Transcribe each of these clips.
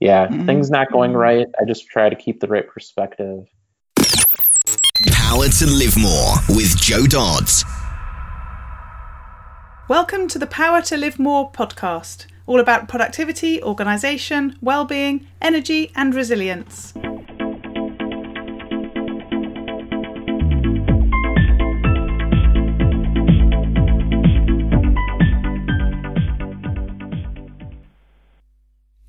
yeah, mm-hmm. things not going right. I just try to keep the right perspective. Power to live more with Joe Dodds. Welcome to the Power to Live More podcast, all about productivity, organisation, well-being, energy, and resilience.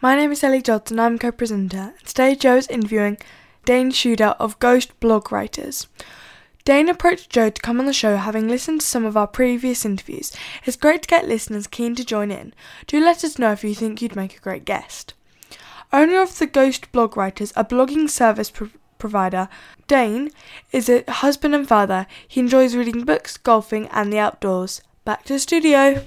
my name is Ellie and I'm co-presenter. Today Joe is interviewing Dane Schuder of Ghost Blog Writers. Dane approached Joe to come on the show having listened to some of our previous interviews. It's great to get listeners keen to join in. Do let us know if you think you'd make a great guest. Owner of the Ghost Blog Writers, a blogging service pro- provider, Dane is a husband and father. He enjoys reading books, golfing, and the outdoors. Back to the studio.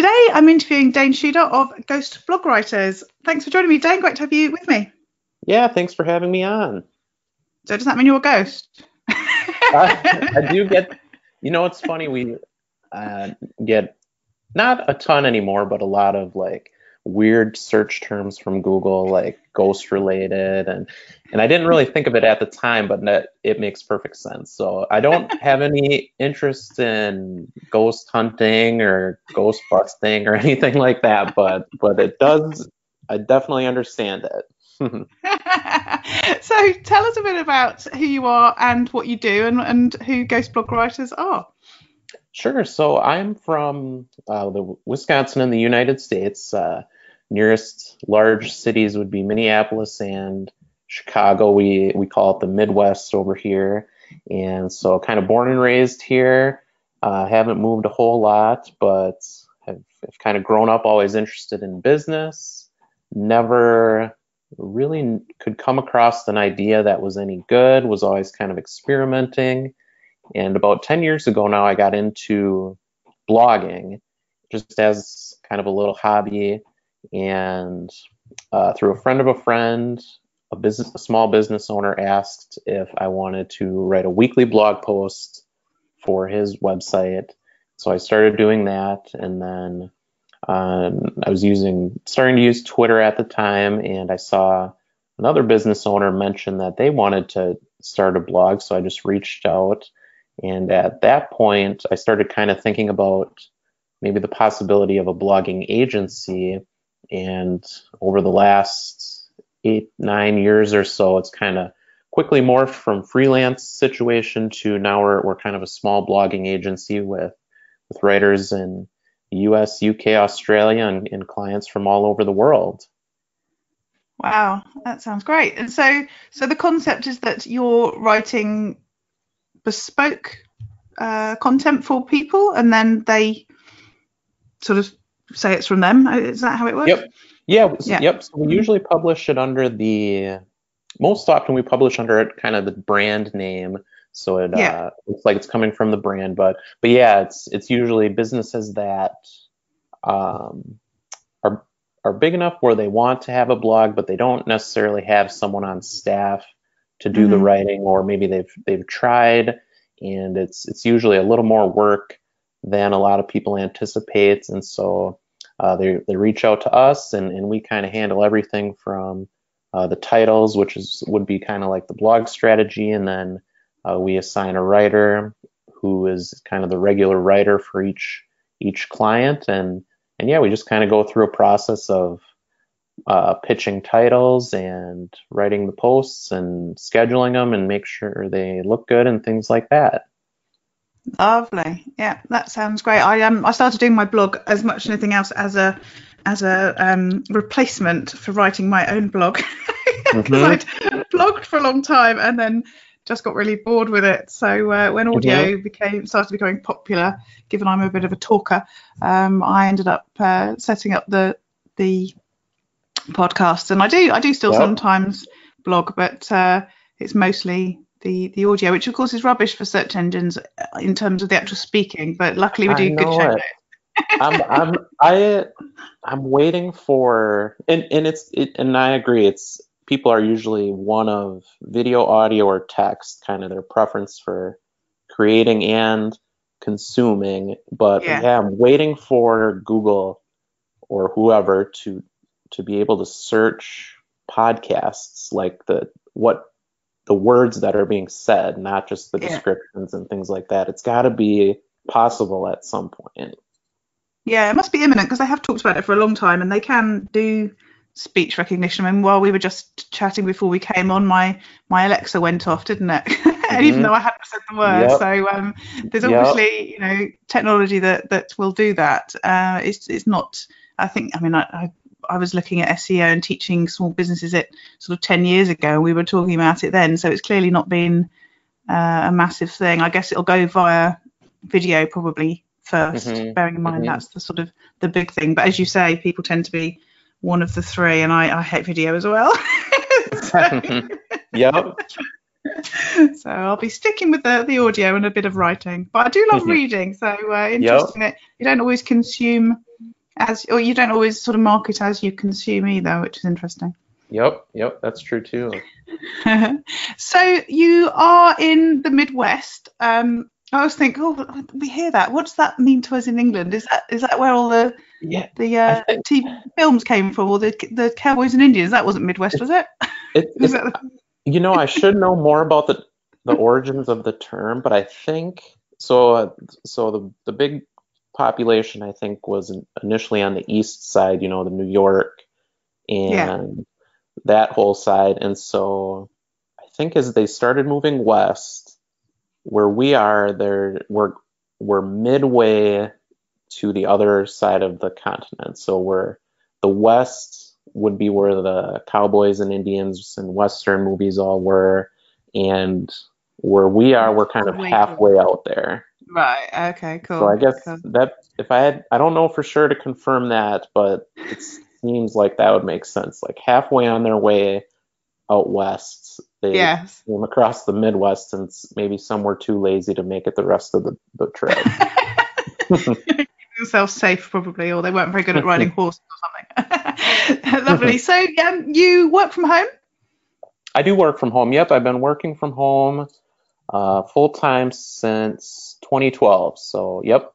Today I'm interviewing Dane Schuder of Ghost Blog Writers. Thanks for joining me, Dane. Great to have you with me. Yeah, thanks for having me on. So does that mean you're a ghost? I, I, do get, you know, it's funny. We uh, get not a ton anymore, but a lot of like weird search terms from Google, like ghost related, and and I didn't really think of it at the time, but that, it makes perfect sense. So I don't have any interest in ghost hunting or ghost busting or anything like that, but but it does. I definitely understand it. so tell us a bit about who you are and what you do, and and who Ghost Blog Writers are. Sure. So I'm from uh, the Wisconsin in the United States. Uh, nearest large cities would be Minneapolis and Chicago. We we call it the Midwest over here, and so kind of born and raised here. Uh, haven't moved a whole lot, but have, have kind of grown up always interested in business. Never really could come across an idea that was any good. Was always kind of experimenting and about 10 years ago now, I got into blogging just as kind of a little hobby. And uh, through a friend of a friend, a business, a small business owner asked if I wanted to write a weekly blog post for his website. So I started doing that, and then um, I was using, starting to use Twitter at the time, and I saw another business owner mention that they wanted to start a blog. So I just reached out and at that point, I started kind of thinking about maybe the possibility of a blogging agency. And over the last eight, nine years or so, it's kind of quickly morphed from freelance situation to now we're, we're kind of a small blogging agency with, with writers in the US, UK, Australia, and, and clients from all over the world. Wow, that sounds great. And so, so the concept is that you're writing bespoke uh, content for people, and then they sort of say it's from them. Is that how it works? Yep. Yeah. yeah. Yep. So we usually publish it under the. Most often we publish under it kind of the brand name, so it yeah. uh, looks like it's coming from the brand. But but yeah, it's it's usually businesses that um, are are big enough where they want to have a blog, but they don't necessarily have someone on staff to do mm-hmm. the writing, or maybe they've they've tried and it's it's usually a little more work than a lot of people anticipate, and so uh, they they reach out to us, and and we kind of handle everything from uh, the titles, which is would be kind of like the blog strategy, and then uh, we assign a writer who is kind of the regular writer for each each client, and and yeah, we just kind of go through a process of uh, pitching titles and writing the posts and scheduling them and make sure they look good and things like that. Lovely. Yeah, that sounds great. I um I started doing my blog as much as anything else as a as a um, replacement for writing my own blog because mm-hmm. I'd blogged for a long time and then just got really bored with it. So uh, when audio mm-hmm. became started becoming popular, given I'm a bit of a talker, um, I ended up uh, setting up the the podcasts, and I do I do still Yep. sometimes blog, but uh, it's mostly the the audio, which of course is rubbish for search engines uh, in terms of the actual speaking. But luckily we do good show notes. I'm I'm I I'm waiting for and and it's it, and I agree it's people are usually one of video, audio, or text, kind of their preference for creating and consuming. But Yeah. yeah, I'm waiting for Google or whoever to to be able to search podcasts like the what the words that are being said, not just the Yeah. descriptions and things like that. It's got to be possible at some point. Yeah, it must be imminent because they have talked about it for a long time, and they can do speech recognition. I mean, while we were just chatting before we came on, my my Alexa went off, didn't it? and even though I hadn't said the word, Yep. so um, there's Yep. obviously you know technology that that will do that. Uh, it's it's not. I think. I mean, I. I I was looking at SEO and teaching small businesses it sort of 10 years ago. and We were talking about it then, so it's clearly not been uh, a massive thing. I guess it'll go via video probably 1st Mhm, bearing in mind mhm. that's the sort of the big thing. But as you say, people tend to be one of the three, and I, I hate video as well. so, Yep. so I'll be sticking with the, the audio and a bit of writing. But I do love Mhm. reading, so uh, interesting that you don't always consume as, or you don't always sort of market as you consume either, which is interesting. Yep, yep, that's true too. so you are in the Midwest. Um, I always think, oh, we hear that. What does that mean to us in England? Is that is that where all the Yeah, the uh, think- TV films came from, or the the Cowboys and Indians? That wasn't Midwest, was it? it, it, that- you know, I should know more about the the origins of the term, but I think so. Uh, so the the big population, I think, was initially on the east side. You know, the New York and Yeah. that whole side, and so I think as they started moving west, where we are, there we're we're midway to the other side of the continent. So we're the west would be where the cowboys and Indians and western movies all were, and where we are, we're kind of halfway out there. Right. Okay. Cool. So I guess Cool. that if I had, I don't know for sure to confirm that, but it seems like that would make sense. Like halfway on their way out west, they Yes. came across the Midwest, and maybe some were too lazy to make it the rest of the, the trip. themselves safe probably, or they weren't very good at riding horses or something. Lovely. So um, you work from home? I do work from home. Yep, I've been working from home uh, full time since 2012. So, yep.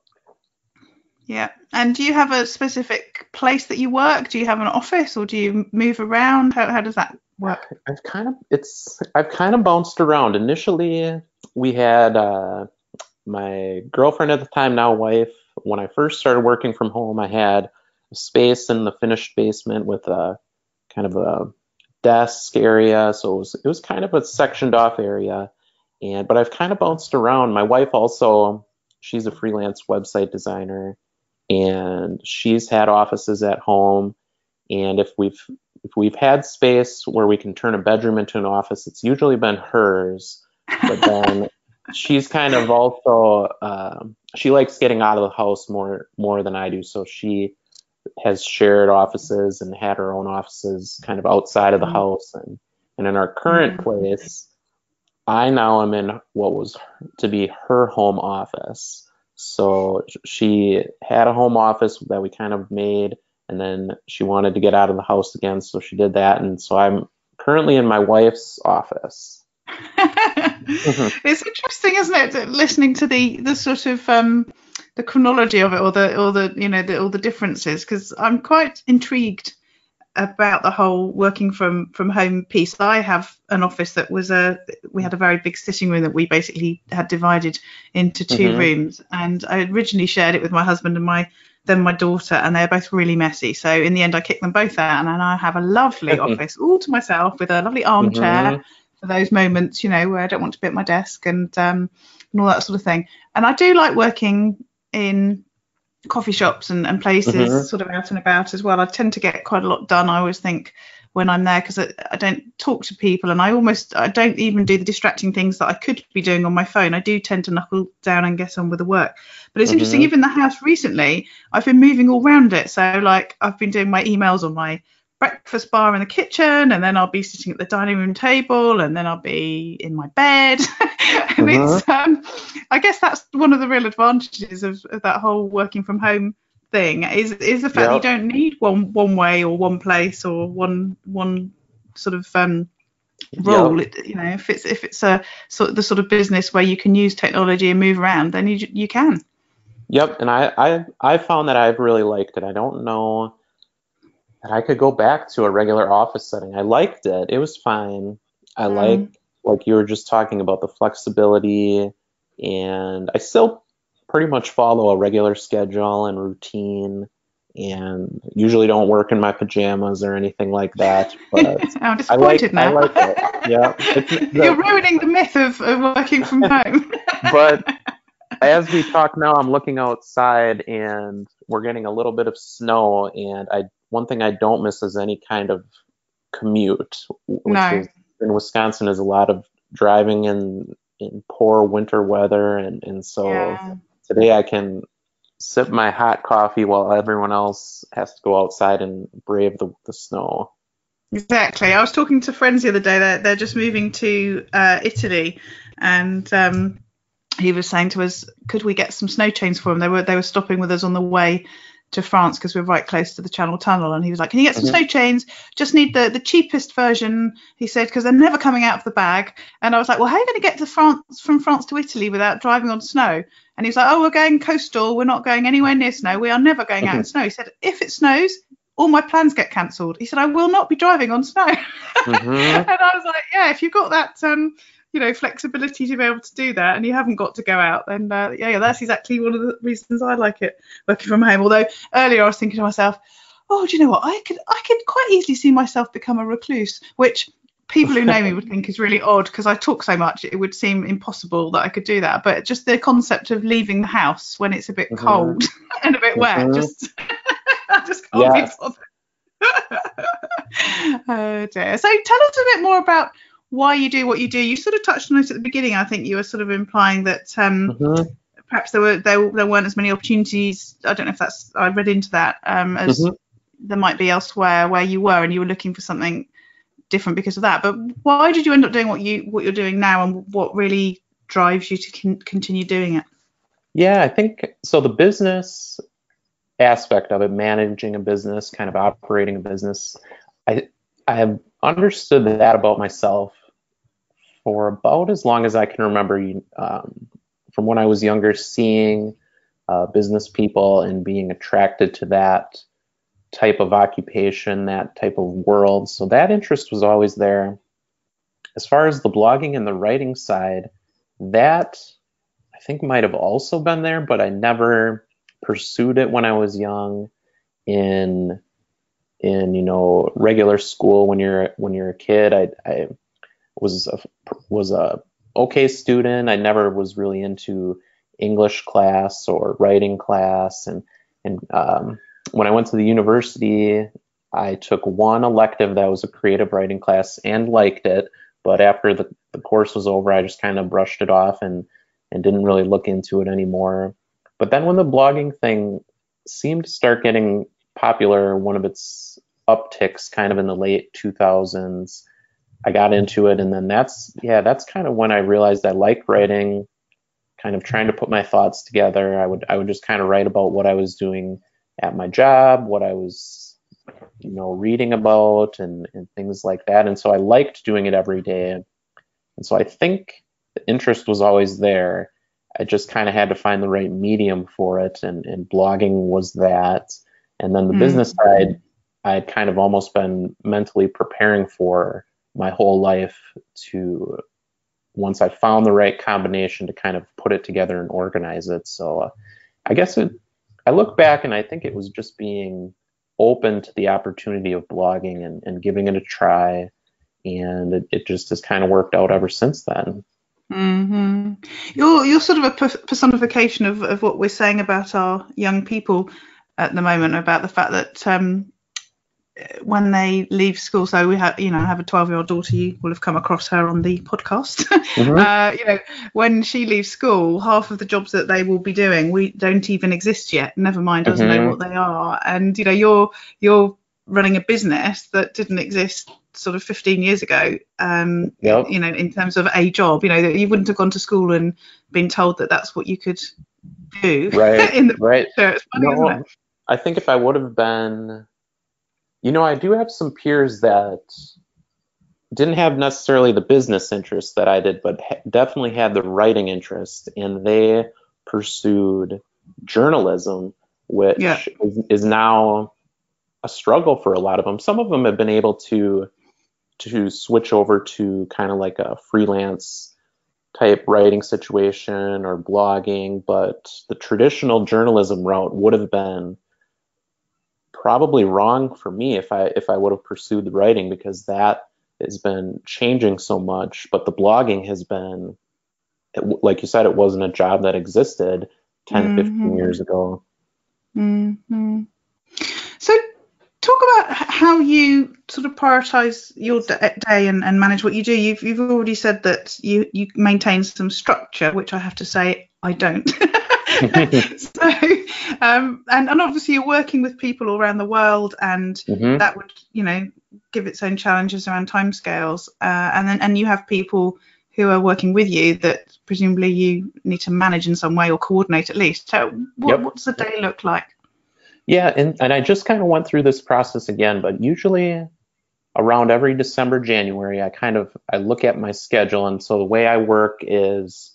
Yeah. And do you have a specific place that you work? Do you have an office, or do you move around? How how does that work? I've kind of it's I've kind of bounced around. Initially, we had uh, my girlfriend at the time, now wife. When I first started working from home, I had a space in the finished basement with a kind of a desk area, so it was it was kind of a sectioned off area. And but I've kind of bounced around. My wife also, she's a freelance website designer, and she's had offices at home. And if we've if we've had space where we can turn a bedroom into an office, it's usually been hers. But then she's kind of also um, she likes getting out of the house more more than I do, so she has shared offices and had her own offices kind of outside of the Mhm. house and and in our current Mhm. place I now am in what was to be her home office. So she had a home office that we kind of made, and then she wanted to get out of the house again, so she did that. And so I'm currently in my wife's office. it's interesting, isn't it, listening to the the sort of um, the chronology of it, or the or the you know the, all the differences, because I'm quite intrigued about the whole working from from home piece. I have an office that was a we had a very big sitting room that we basically had divided into 2 Mhm. rooms, and I originally shared it with my husband and my then my daughter, and they're both really messy. So in the end, I kicked them both out, and I have a lovely office all to myself with a lovely armchair Mhm. for those moments, you know, where I don't want to be at my desk and um, and all that sort of thing. And I do like working in coffee shops and, and places Mhm. sort of out and about as well. I tend to get quite a lot done. I always think when I'm there because I, I don't talk to people and I almost I don't even do the distracting things that I could be doing on my phone. I do tend to knuckle down and get on with the work. But it's interesting, Mhm. even the house recently, I've been moving all around it. So like I've been doing my emails on my breakfast bar in the kitchen, and then I'll be sitting at the dining room table, and then I'll be in my bed. and Mhm. it's, um, I guess that's one of the real advantages of, of that whole working from home thing is is the fact that you don't need one one way or one place or one one sort of um, role. It, you know, if it's if it's a sort of the sort of business where you can use technology and move around, then you you can. Yep, and I, I I found that I've really liked it. I don't know that I could go back to a regular office setting. I liked it. It was fine. I Mm. like like you were just talking about the flexibility and I still pretty much follow a regular schedule and routine and usually don't work in my pajamas or anything like that. But I'm I like disappointed I like it. Yeah. You're ruining the myth of, of working from home. but as we talk now, I'm looking outside and we're getting a little bit of snow. And I one thing I don't miss is any kind of commute, which No. is in Wisconsin is a lot of driving in in poor winter weather, and and so yeah. today I can sip my hot coffee while everyone else has to go outside and brave the, the snow. Exactly. I was talking to friends the other day. They're, they're just moving to uh, Italy, and um, he was saying to us, "Could we get some snow chains for them?" They were they were stopping with us on the way to France because we're right close to the Channel Tunnel, and he was like, "Can you get some Mhm. snow chains? Just need the the cheapest version." He said because they're never coming out of the bag. And I was like, "Well, how are you going to get to France from France to Italy without driving on snow?" And he was like, "Oh, we're going coastal. We're not going anywhere near snow. We are never going out in snow." He said, "If it snows." All my plans get cancelled. He said, "I will not be driving on snow." Mhm. and I was like, yeah, if you've got that, um, you know, flexibility to be able to do that, and you haven't got to go out, then uh, yeah, yeah, that's exactly one of the reasons I like it working from home. Although earlier I was thinking to myself, oh, do you know what? I could, I could quite easily see myself become a recluse, which people who know me would think is really odd because I talk so much. It would seem impossible that I could do that. But just the concept of leaving the house when it's a bit Mhm. cold and a bit wet, Mhm. just, I just can't Yes. be bothered. oh dear. So tell us a bit more about why you do what you do. You sort of touched on it at the beginning. I think you were sort of implying that um, Mhm. perhaps there were there, there weren't as many opportunities. I don't know if that's I read into that um, as Mhm. there might be elsewhere where you were, and you were looking for something different because of that. But why did you end up doing what you what you're doing now, and what really drives you to con- continue doing it? Yeah, I think so. The business aspect of it, managing a business, kind of operating a business, I I have understood that about myself for about as long as I can remember. Um, from when I was younger, seeing uh, business people and being attracted to that type of occupation, that type of world. So that interest was always there. As far as the blogging and the writing side, that I think might have also been there, but I never pursued it when I was young in in you know regular school when you're when you're a kid I, I was a, was a okay student. I never was really into English class or writing class. And and um, when I went to the university I took one elective that was a creative writing class and liked it. But after the, the course was over I just kind of brushed it off and and didn't really look into it anymore. But then when the blogging thing seemed to start getting popular, one of its upticks kind of in the late 2000s, I got into it. And then that's, yeah, that's kind of when I realized I like writing, kind of trying to put my thoughts together. I would, I would just kind of write about what I was doing at my job, what I was, you know, reading about and, and things like that. And so I liked doing it every day. And so I think the interest was always there. I just kind of had to find the right medium for it, and, and blogging was that. And then the Mm. business side, I had kind of almost been mentally preparing for my whole life to once I found the right combination to kind of put it together and organize it. So uh, I guess it, I look back and I think it was just being open to the opportunity of blogging and, and giving it a try. And it, it just has kind of worked out ever since then. Mm-hmm. You're you're sort of a personification of, of what we're saying about our young people at the moment about the fact that um, when they leave school, so we have you know I have a 12 year old daughter. You will have come across her on the podcast. Mhm. uh, you know when she leaves school, half of the jobs that they will be doing we don't even exist yet. Never mind doesn't know Mhm. what they are. And you know you're you're running a business that didn't exist sort of 15 years ago. Um, Yep. You know, in terms of a job, you know, that you wouldn't have gone to school and been told that that's what you could do. Right, in the right. future. It's funny, No, isn't it? I think if I would have been, you know, I do have some peers that didn't have necessarily the business interest that I did, but ha- definitely had the writing interest, and they pursued journalism, which Yeah. is, is now a struggle for a lot of them. Some of them have been able to to switch over to kind of like a freelance type writing situation or blogging, but the traditional journalism route would have been probably wrong for me if I if I would have pursued the writing because that has been changing so much. But the blogging has been, it, like you said, it wasn't a job that existed 10, 15 Mhm. years ago. hmm So, talk about how you sort of prioritize your day and, and manage what you do. You've, you've already said that you, you maintain some structure, which I have to say I don't. so, um, and, and obviously you're working with people all around the world, and Mhm. that would, you know, give its own challenges around timescales. Uh, and then, and you have people who are working with you that presumably you need to manage in some way or coordinate at least. So, what, Yep. what does the day look like? Yeah, and, and I just kind of went through this process again, but usually around every December, January, I kind of I look at my schedule, and so the way I work is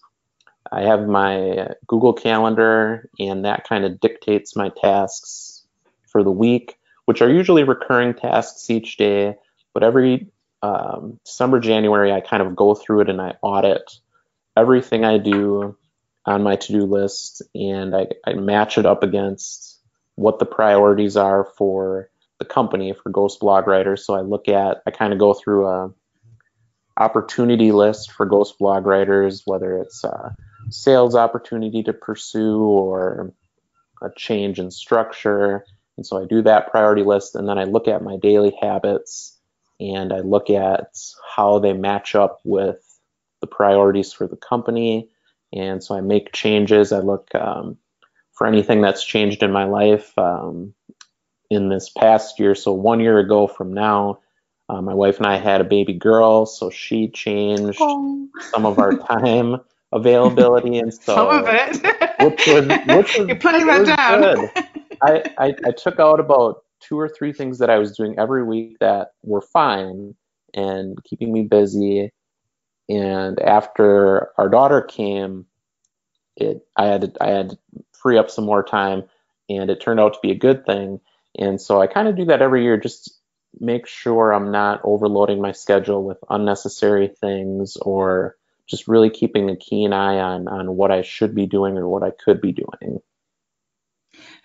I have my Google Calendar, and that kind of dictates my tasks for the week, which are usually recurring tasks each day. But every um, January, I kind of go through it and I audit everything I do on my to-do list, and I, I match it up against what the priorities are for the company for Ghost Blog Writers. So I look at, I kind of go through a opportunity list for Ghost Blog Writers, whether it's a sales opportunity to pursue or a change in structure. And so I do that priority list, and then I look at my daily habits and I look at how they match up with the priorities for the company. And so I make changes. I look um, for anything that's changed in my life um, in this past year. So one year ago from now, uh, my wife and I had a baby girl, so she changed some of our time availability, and so Some of it. which was which was it that down. I, I I took out about two or three things that I was doing every week that were fine and keeping me busy. And after our daughter came, it I had to, I had to free up some more time, and it turned out to be a good thing. And so I kind of do that every year, just make sure I'm not overloading my schedule with unnecessary things or just really keeping a keen eye on on what I should be doing or what I could be doing.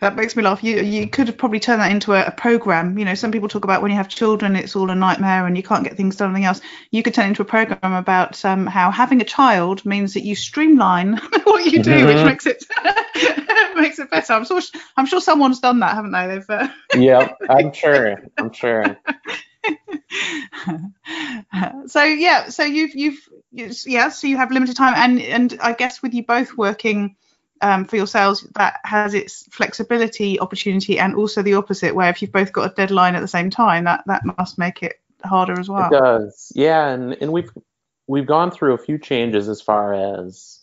That makes me laugh. You you could have probably turned that into a, a program. You know, some people talk about when you have children, it's all a nightmare and you can't get things done. Anything else. You could turn it into a program about um, how having a child means that you streamline what you do, which Mhm. makes it makes it better. I'm sure I'm sure someone's done that, haven't they? They've. Uh, yeah, I'm sure. I'm sure. so yeah, so you've you've yes, yeah, so you have limited time, and and I guess with you both working um, for yourselves, that has its flexibility, opportunity, and also the opposite, where if you've both got a deadline at the same time, that that must make it harder as well. It does. Yeah, and, and we've we've gone through a few changes as far as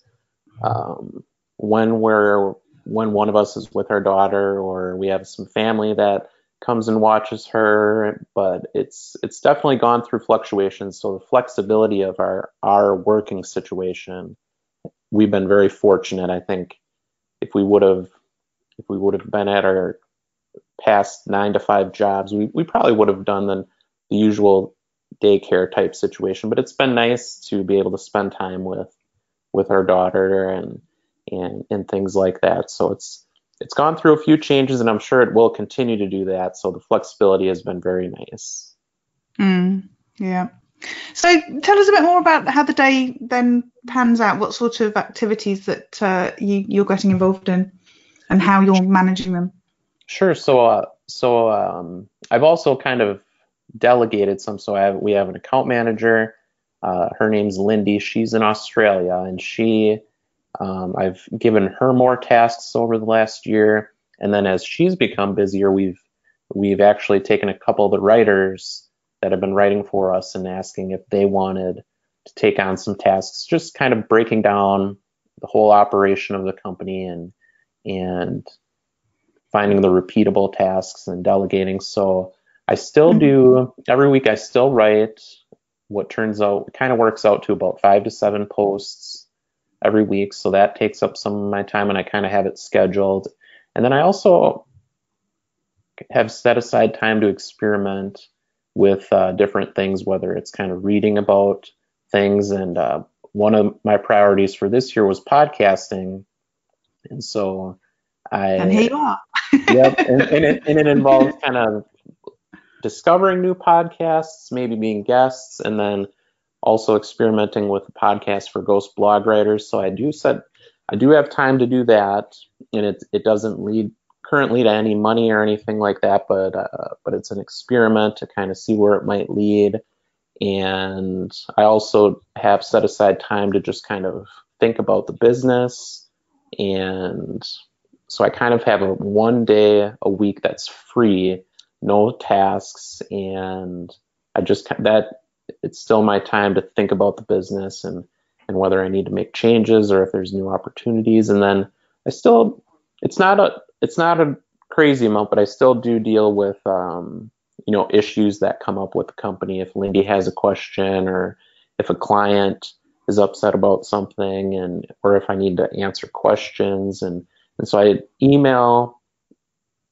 um, when we're when one of us is with our daughter or we have some family that comes and watches her, but it's it's definitely gone through fluctuations. So the flexibility of our our working situation, we've been very fortunate. I think if we would have if we would have been at our past nine to five jobs, we, we probably would have done the, the usual daycare type situation. But it's been nice to be able to spend time with with our daughter and and and things like that. So it's it's gone through a few changes, and I'm sure it will continue to do that. So the flexibility has been very nice. Mm, yeah. So tell us a bit more about how the day then pans out. What sort of activities that uh, you, you're getting involved in, and how you're managing them. Sure. So uh, so um, I've also kind of delegated some. So I have, we have an account manager. Uh, her name's Lindy. She's in Australia, and she um, I've given her more tasks over the last year. And then as she's become busier, we've we've actually taken a couple of the writers that have been writing for us and asking if they wanted to take on some tasks, just kind of breaking down the whole operation of the company and and finding the repeatable tasks and delegating. So I still Mm-hmm. do every week. I still write what turns out kind of works out to about five to seven posts every week. So that takes up some of my time, and I kind of have it scheduled. And then I also have set aside time to experiment with uh, different things, whether it's kind of reading about things. And uh, one of my priorities for this year was podcasting. And so I And here you are. yep, and, and, it, and it involves kind of discovering new podcasts, maybe being guests, and then also experimenting with a podcast for ghost blog writers. So I do set, I do have time to do that, and it it doesn't lead currently to any money or anything like that, but uh, but it's an experiment to kind of see where it might lead. And I also have set aside time to just kind of think about the business and so I kind of have a one day a week that's free, no tasks, and I just that it's still my time to think about the business and and whether I need to make changes or if there's new opportunities. And then I still it's not a it's not a crazy amount, but I still do deal with um, you know issues that come up with the company. If Lindy has a question or if a client is upset about something and or if I need to answer questions and and so I email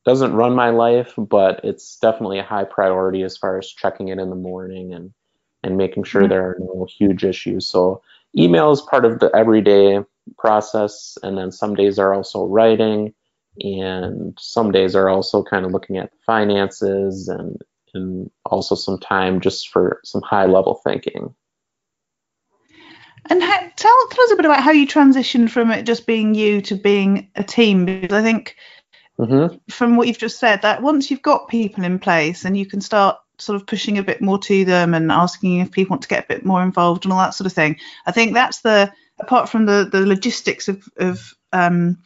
doesn't run my life, but it's definitely a high priority as far as checking it in the morning and and making sure there are no huge issues. So email is part of the everyday process, and then some days are also writing, and some days are also kind of looking at the finances and and also some time just for some high level thinking. And ha- tell tell us a bit about how you transitioned from it just being you to being a team. Because I think hmm from what you've just said, that once you've got people in place and you can start sort of pushing a bit more to them and asking if people want to get a bit more involved and all that sort of thing. I think that's the apart from the the logistics of of um,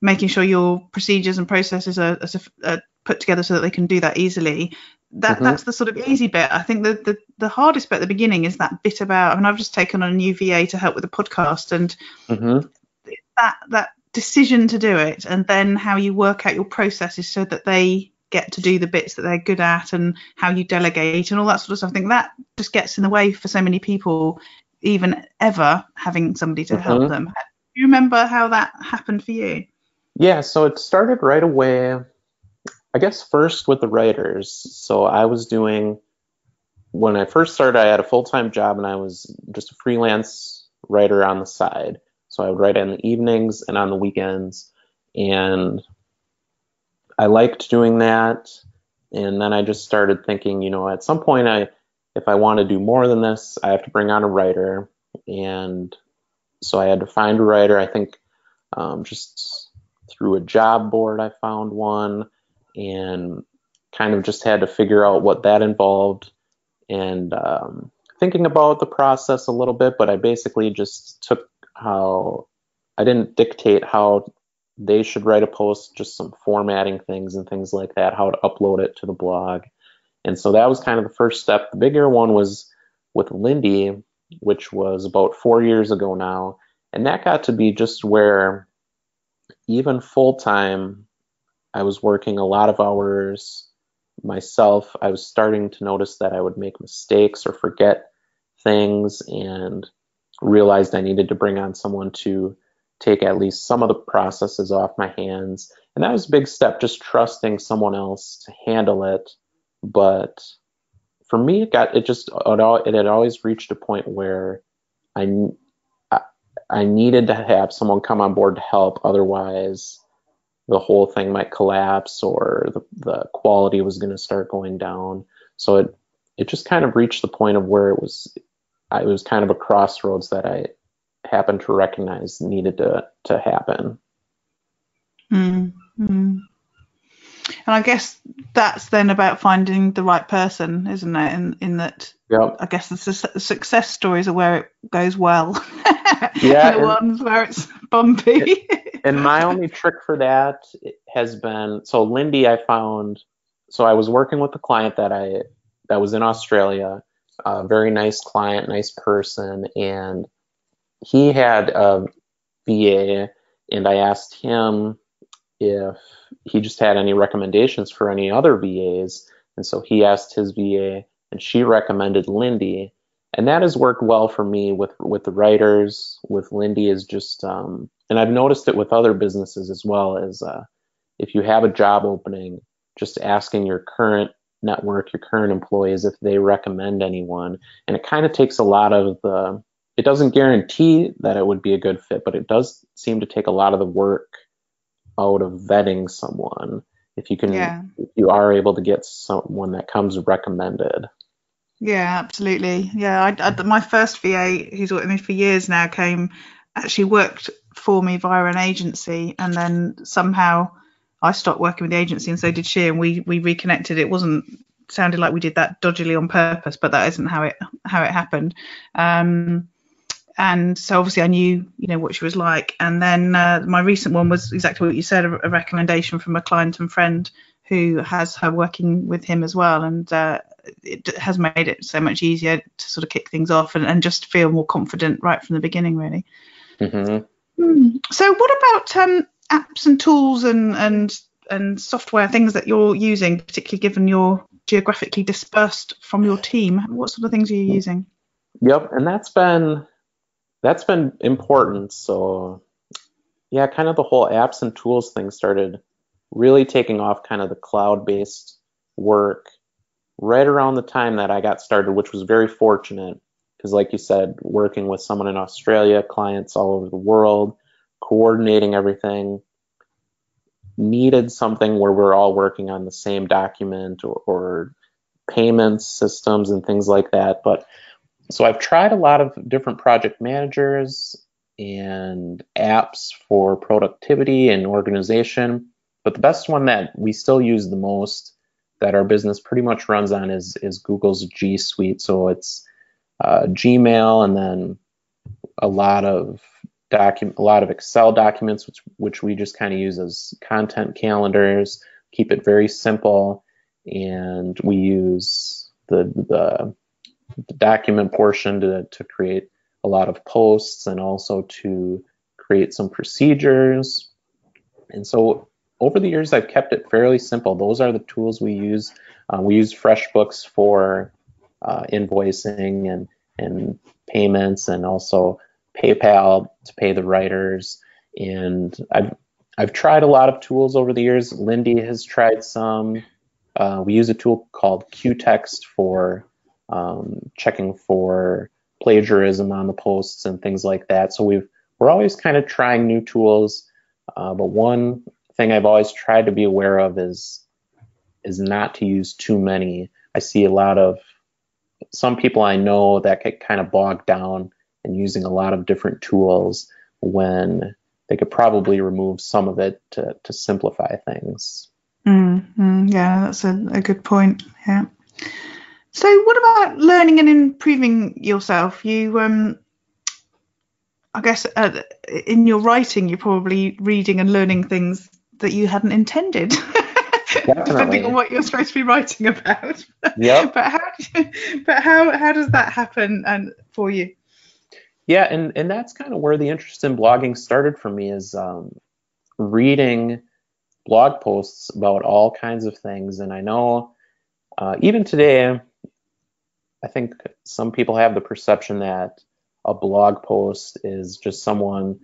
making sure your procedures and processes are, are, put together so that they can do that easily. That Mhm. that's the sort of easy bit. I think the, the the hardest bit at the beginning is that bit about. I mean, I've just taken on a new VA to help with the podcast, and hmm that that decision to do it and then how you work out your processes so that they get to do the bits that they're good at and how you delegate and all that sort of stuff. I think that just gets in the way for so many people, even ever having somebody to help Mhm. them. Do you remember how that happened for you? Yeah, so it started right away. I guess first with the writers. So I was doing when I first started. I had a full time job and I was just a freelance writer on the side. So I would write in the evenings and on the weekends, and I liked doing that. And then I just started thinking, you know, at some point, I if I want to do more than this, I have to bring on a writer, and so I had to find a writer. I think um, just through a job board, I found one and kind of just had to figure out what that involved and um, thinking about the process a little bit. But I basically just took how I didn't dictate how they should write a post, just some formatting things and things like that, how to upload it to the blog. And so that was kind of the first step. The bigger one was with Lindy, which was about four years ago now. And that got to be just where even full time, I was working a lot of hours myself. I was starting to notice that I would make mistakes or forget things and realized I needed to bring on someone to take at least some of the processes off my hands. And that was a big step, just trusting someone else to handle it. But for me, it got, it just, it had always reached a point where I, I needed to have someone come on board to help. Otherwise, the whole thing might collapse or the, the quality was going to start going down. So it, it just kind of reached the point of where it was, it was kind of a crossroads that I happened to recognize needed to, to happen. Mm, mm. And I guess that's then about finding the right person, isn't it? In in that, Yep. I guess the su- success stories are where it goes well. Yeah, the and- ones where it's bumpy. and my only trick for that has been so Lindy I found so I was working with a client that I that was in Australia, a very nice client, nice person, and he had a VA, and I asked him if he just had any recommendations for any other VAs, and so he asked his VA, and she recommended Lindy, and that has worked well for me with with the writers. With Lindy is just, um, and I've noticed it with other businesses as well. As uh, if you have a job opening, just asking your current network, your current employees, if they recommend anyone, and it kind of takes a lot of the. It doesn't guarantee that it would be a good fit, but it does seem to take a lot of the work out of vetting someone if you can Yeah. if you are able to get someone that comes recommended Yeah, absolutely. Yeah, I, I, my first VA, who's worked with me for years now, came actually worked for me via an agency, and then somehow I stopped working with the agency, and so did she, and we we reconnected. It wasn't sounded like we did that dodgily on purpose, but that isn't how it how it happened. Um, and so obviously I knew you know what she was like, and then uh, my recent one was exactly what you said, a, a recommendation from a client and friend who has her working with him as well, and uh, it has made it so much easier to sort of kick things off and, and just feel more confident right from the beginning, really. hmm Hmm. So, what about um, apps and tools and and and software things that you're using, particularly given you're geographically dispersed from your team? What sort of things are you using? Yep, and that's been that's been important. So yeah, kind of the whole apps and tools thing started really taking off kind of the cloud-based work right around the time that I got started, which was very fortunate because like you said, working with someone in Australia, clients all over the world, coordinating everything needed something where we're all working on the same document or, or payments systems and things like that. But so I've tried a lot of different project managers and apps for productivity and organization, but the best one that we still use the most that our business pretty much runs on is is Google's G Suite. So it's uh, Gmail and then a lot of document a lot of Excel documents which which we just kind of use as content calendars, keep it very simple and we use the the the document portion to, to create a lot of posts and also to create some procedures. And so over the years, I've kept it fairly simple. Those are the tools we use. Uh, we use FreshBooks for uh, invoicing and, and payments and also PayPal to pay the writers. And I've, I've tried a lot of tools over the years. Lindy has tried some. Uh, we use a tool called Quetext for um, checking for plagiarism on the posts and things like that. So we've we're always kind of trying new tools, uh, but one thing I've always tried to be aware of is is not to use too many. I see a lot of some people I know that get kind of bogged down in using a lot of different tools when they could probably remove some of it to, to simplify things. Mm, mm, yeah, that's a, a good point. Yeah. So, what about learning and improving yourself? You, um, I guess, uh, in your writing, you're probably reading and learning things that you hadn't intended, depending on what you're supposed to be writing about. Yep. but how, but how, how does that happen and for you? Yeah, and and that's kind of where the interest in blogging started for me is um, reading blog posts about all kinds of things, and I know uh, even today, I think some people have the perception that a blog post is just someone,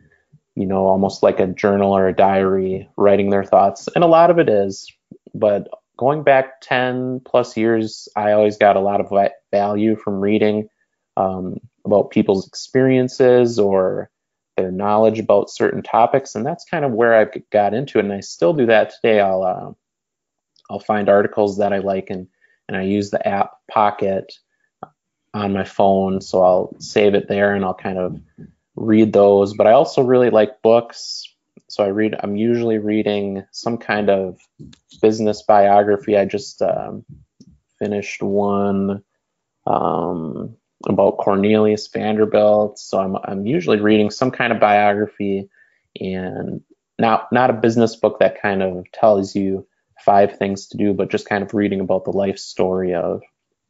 you know, almost like a journal or a diary writing their thoughts, and a lot of it is. But going back 10 plus years, I always got a lot of value from reading um, about people's experiences or their knowledge about certain topics, and that's kind of where I got into it. And I still do that today. I'll uh, I'll find articles that I like and and I use the app Pocket on my phone, so I'll save it there and I'll kind of read those. But I also really like books, so I read. I'm usually reading some kind of business biography. I just um, finished one um, about Cornelius Vanderbilt, so I'm I'm usually reading some kind of biography and not not a business book that kind of tells you five things to do, but just kind of reading about the life story of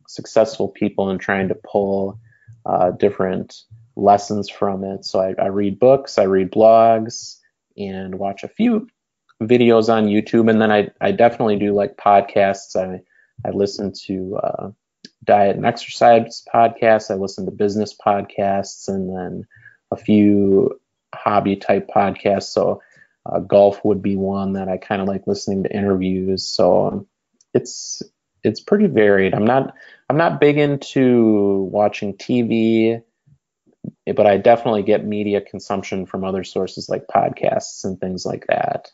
successful people and trying to pull uh, different lessons from it. So I, I, read books, I read blogs, and watch a few videos on YouTube. And then I, I definitely do like podcasts. I, I listen to uh, diet and exercise podcasts, I listen to business podcasts, and then a few hobby type podcasts. So uh, golf would be one that I kind of like listening to interviews. So it's it's pretty varied. I'm not I'm not big into watching TV, but I definitely get media consumption from other sources like podcasts and things like that.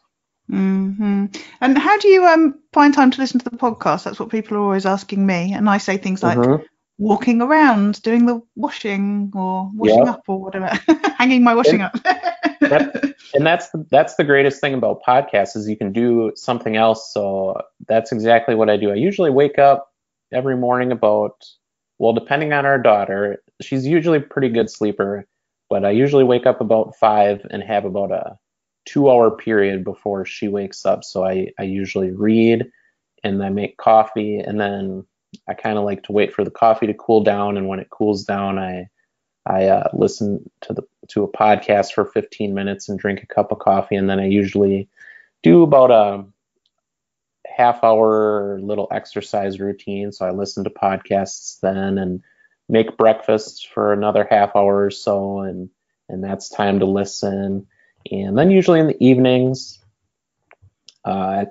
hmm And how do you um find time to listen to the podcast? That's what people are always asking me, and I say things like mm-hmm. walking around, doing the washing, or washing yep. up, or whatever, hanging my washing and, up. that, and that's the, that's the greatest thing about podcasts is you can do something else. So that's exactly what I do. I usually wake up every morning about, well, depending on our daughter, she's usually a pretty good sleeper, but I usually wake up about five and have about a two hour period before she wakes up. So I, I usually read and I make coffee and then I kind of like to wait for the coffee to cool down. And when it cools down, I, I uh, listen to the to a podcast for 15 minutes and drink a cup of coffee, and then I usually do about a half hour little exercise routine. So I listen to podcasts then and make breakfast for another half hour or so and and that's time to listen. And then usually in the evenings, uh,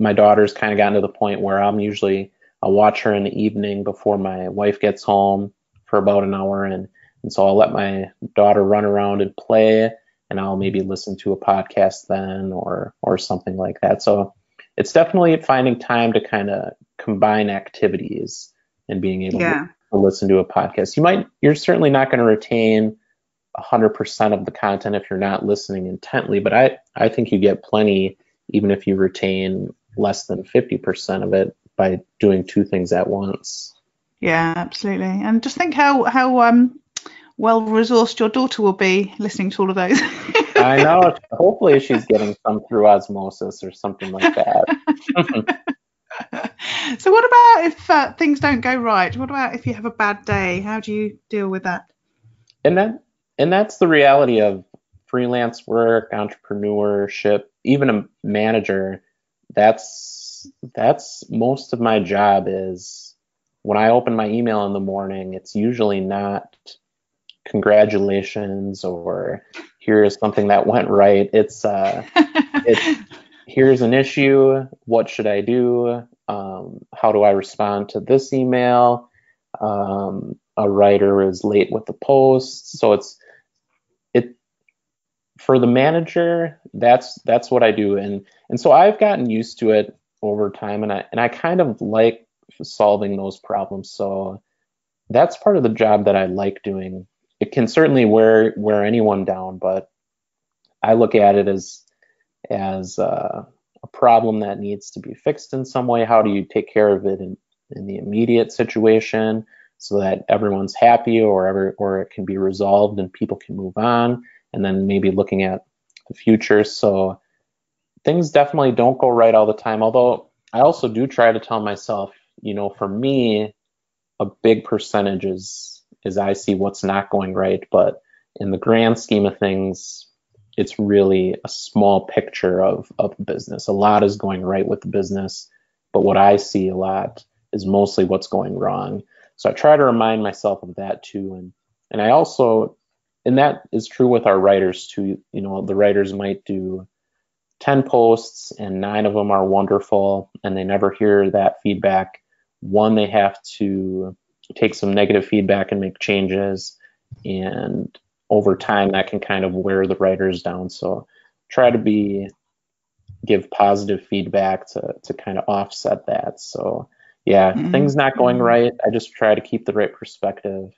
my daughter's kind of gotten to the point where I'm usually I'll watch her in the evening before my wife gets home for about an hour and and so I'll let my daughter run around and play and I'll maybe listen to a podcast then or or something like that. So it's definitely finding time to kind of combine activities and being able yeah. to listen to a podcast. You might, you're certainly not going to retain 100% of the content if you're not listening intently, but I, I think you get plenty even if you retain less than 50% of it by doing two things at once. Yeah, absolutely. And just think how how um well resourced your daughter will be listening to all of those. I know. Hopefully, she's getting some through osmosis or something like that. so, what about if uh, things don't go right? What about if you have a bad day? How do you deal with that? And that, and that's the reality of freelance work, entrepreneurship, even a manager. That's that's most of my job is when I open my email in the morning. It's usually not congratulations or here's something that went right. It's uh, it's here's an issue. What should I do? Um, how do I respond to this email? Um, a writer is late with the post, so it's it for the manager. That's that's what I do, and and so I've gotten used to it over time, and I and I kind of like solving those problems. So that's part of the job that I like doing it can certainly wear wear anyone down, but I look at it as as uh, a problem that needs to be fixed in some way. How do you take care of it in, in the immediate situation so that everyone's happy or ever or it can be resolved and people can move on and then maybe looking at the future. So things definitely don't go right all the time. Although I also do try to tell myself, you know, for me, a big percentage is is I see what's not going right. But in the grand scheme of things, it's really a small picture of, of the business. A lot is going right with the business, but what I see a lot is mostly what's going wrong. So I try to remind myself of that too. And and I also and that is true with our writers too. You know, the writers might do 10 posts and nine of them are wonderful and they never hear that feedback. One, they have to take some negative feedback and make changes. And over time, that can kind of wear the writers down. So try to be give positive feedback to to kind of offset that. So yeah, mm-hmm. things not going right. I just try to keep the right perspective.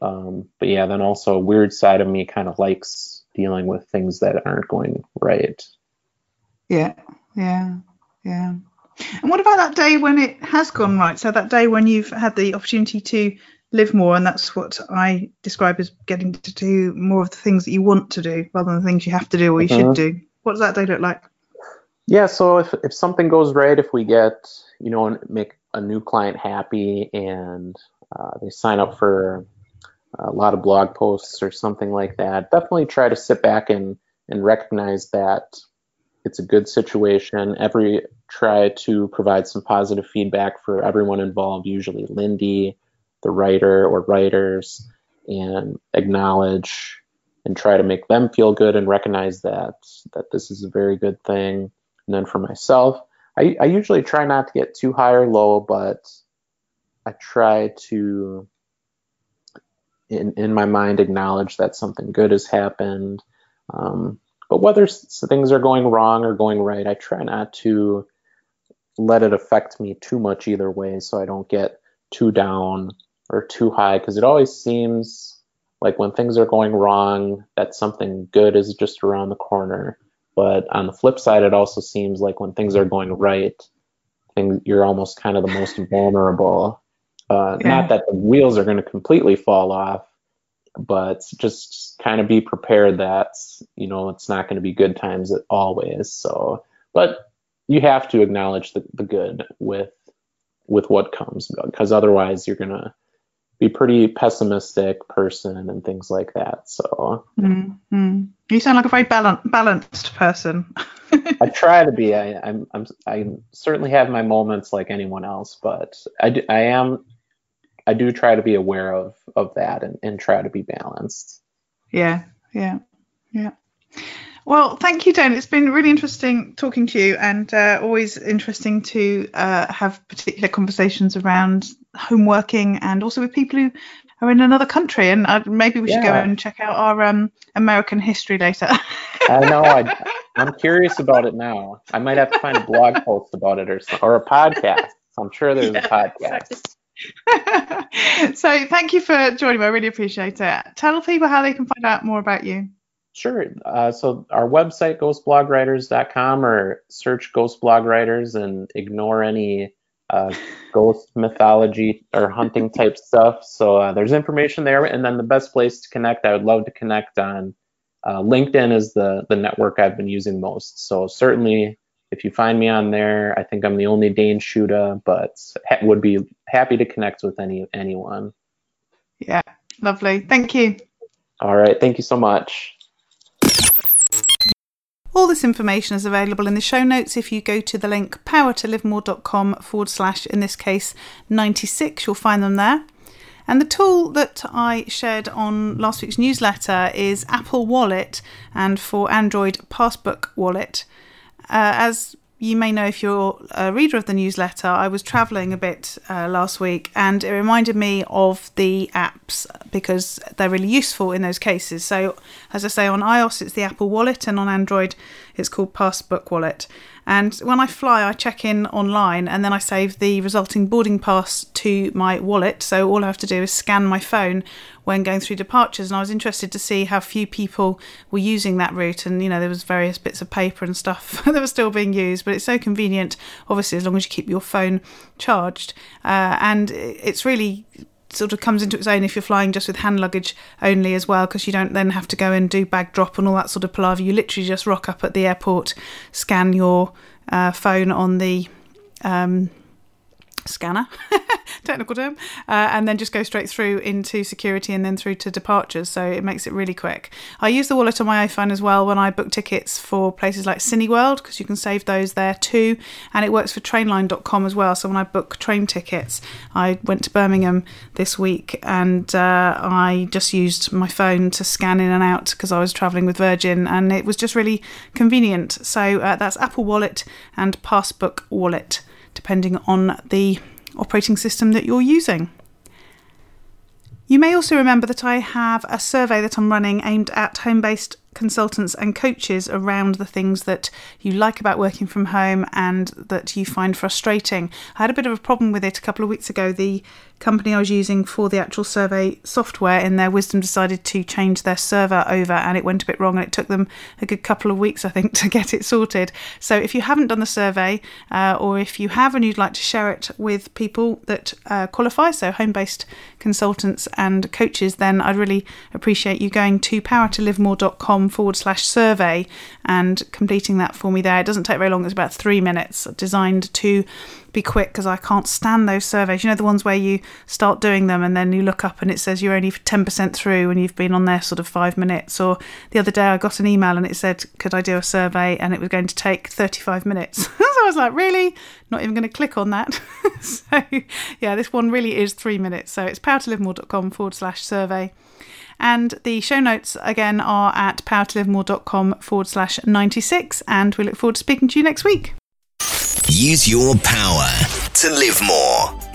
Um, but yeah, then also a weird side of me kind of likes dealing with things that aren't going right. Yeah, yeah, yeah. And what about that day when it has gone right? So that day when you've had the opportunity to live more, and that's what I describe as getting to do more of the things that you want to do rather than the things you have to do or you mm-hmm. should do. What does that day look like? Yeah, so if, if something goes right, if we get, you know, make a new client happy and uh, they sign up for a lot of blog posts or something like that, definitely try to sit back and, and recognize that it's a good situation. Every try to provide some positive feedback for everyone involved, usually Lindy, the writer or writers, and acknowledge and try to make them feel good and recognize that that this is a very good thing. And then for myself, I, I usually try not to get too high or low, but I try to in in my mind acknowledge that something good has happened. Um, but whether things are going wrong or going right, I try not to let it affect me too much either way, so I don't get too down or too high, because it always seems like when things are going wrong, that something good is just around the corner. But on the flip side, it also seems like when things are going right, things, you're almost kind of the most vulnerable. Uh, yeah. Not that the wheels are going to completely fall off, but just kind of be prepared that you know it's not going to be good times always. So, but you have to acknowledge the, the good with with what comes because otherwise you're going to be pretty pessimistic person and things like that. So mm-hmm. you sound like a very balanced balanced person. I try to be. I, I'm, I'm I certainly have my moments like anyone else, but I, do, I am I do try to be aware of of that and, and try to be balanced. Yeah, yeah, yeah. Well, thank you, Dan. It's been really interesting talking to you, and uh, always interesting to uh, have particular conversations around home working, and also with people who are in another country. And uh, maybe we should go and check out our um, American history later. I know. I, am curious about it now. I might have to find a blog post about it or or a podcast. I'm sure there's yeah, a podcast. Exactly. so thank you for joining me. I really appreciate it. Tell people how they can find out more about you. Sure. Uh, so our website, ghostblogwriters.com, or search Ghost Blog Writers and ignore any uh, ghost mythology or hunting type stuff. So uh, there's information there. And then the best place to connect, I would love to connect on uh, LinkedIn is the, the network I've been using most. So certainly if you find me on there, I think I'm the only Dane Shuda, but ha- would be happy to connect with any anyone. Yeah, lovely. Thank you. All right. Thank you so much. All this information is available in the show notes if you go to the link powertolivemore.com forward slash, in this case, 96. You'll find them there. And the tool that I shared on last week's newsletter is Apple Wallet and for Android Passbook Wallet. Uh, as you may know if you're a reader of the newsletter, I was traveling a bit uh, last week and it reminded me of the apps because they're really useful in those cases. So, as I say, on iOS it's the Apple Wallet and on Android it's called Passbook Wallet. And when I fly, I check in online and then I save the resulting boarding pass to my wallet. So all I have to do is scan my phone when going through departures. And I was interested to see how few people were using that route. And, you know, there was various bits of paper and stuff that were still being used, but it's so convenient, obviously, as long as you keep your phone charged. Uh, and it's really sort of comes into its own if you're flying just with hand luggage only as well, because you don't then have to go and do bag drop and all that sort of palaver. You literally just rock up at the airport, scan your uh, phone on the um, scanner, technical term, uh, and then just go straight through into security and then through to departures. So it makes it really quick. I use the wallet on my iPhone as well when I book tickets for places like Cineworld because you can save those there too, and it works for Trainline.com as well. So when I book train tickets, I went to Birmingham this week and uh, I just used my phone to scan in and out because I was travelling with Virgin, and it was just really convenient. So uh, that's Apple Wallet and Passbook Wallet depending on the operating system that you're using. You may also remember that I have a survey that I'm running aimed at home based consultants and coaches around the things that you like about working from home and that you find frustrating. I had a bit of a problem with it a couple of weeks ago. The company I was using for the actual survey software in their wisdom decided to change their server over and it went a bit wrong and it took them a good couple of weeks I think to get it sorted. So if you haven't done the survey uh, or if you have and you'd like to share it with people that uh, qualify, so home-based consultants and coaches, then I'd really appreciate you going to powertolivemore.com powertolivemore.com forward slash survey and completing that for me there. It doesn't take very long, it's about three minutes, designed to be quick because I can't stand those surveys. You know, the ones where you start doing them and then you look up and it says you're only 10% through and you've been on there sort of five minutes. Or the other day I got an email and it said, Could I do a survey? And it was going to take 35 minutes. so I was like, Really? Not even going to click on that. so, yeah, this one really is three minutes. So it's powertolivemore.com forward slash survey. And the show notes again are at powertolivemore.com forward slash 96. And we look forward to speaking to you next week. Use your power to live more.